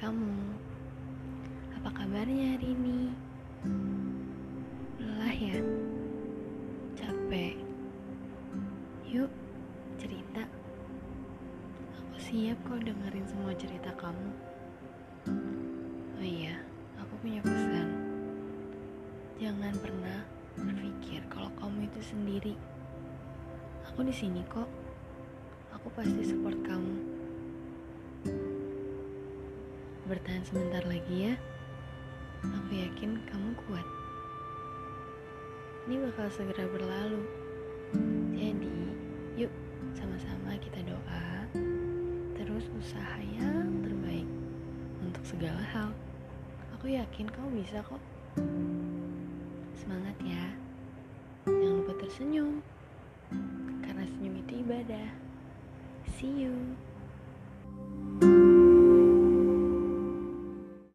kamu? Apa kabarnya hari ini? Lelah ya? Capek? Yuk, cerita. Aku siap kok dengerin semua cerita kamu. Oh iya, aku punya pesan. Jangan pernah berpikir kalau kamu itu sendiri. Aku di sini kok. Aku pasti support kamu. Bertahan sebentar lagi ya. Aku yakin kamu kuat. Ini bakal segera berlalu. Jadi, yuk sama-sama kita doa, terus usaha yang terbaik untuk segala hal. Aku yakin kamu bisa kok. Semangat ya. Jangan lupa tersenyum. Karena senyum itu ibadah. See you.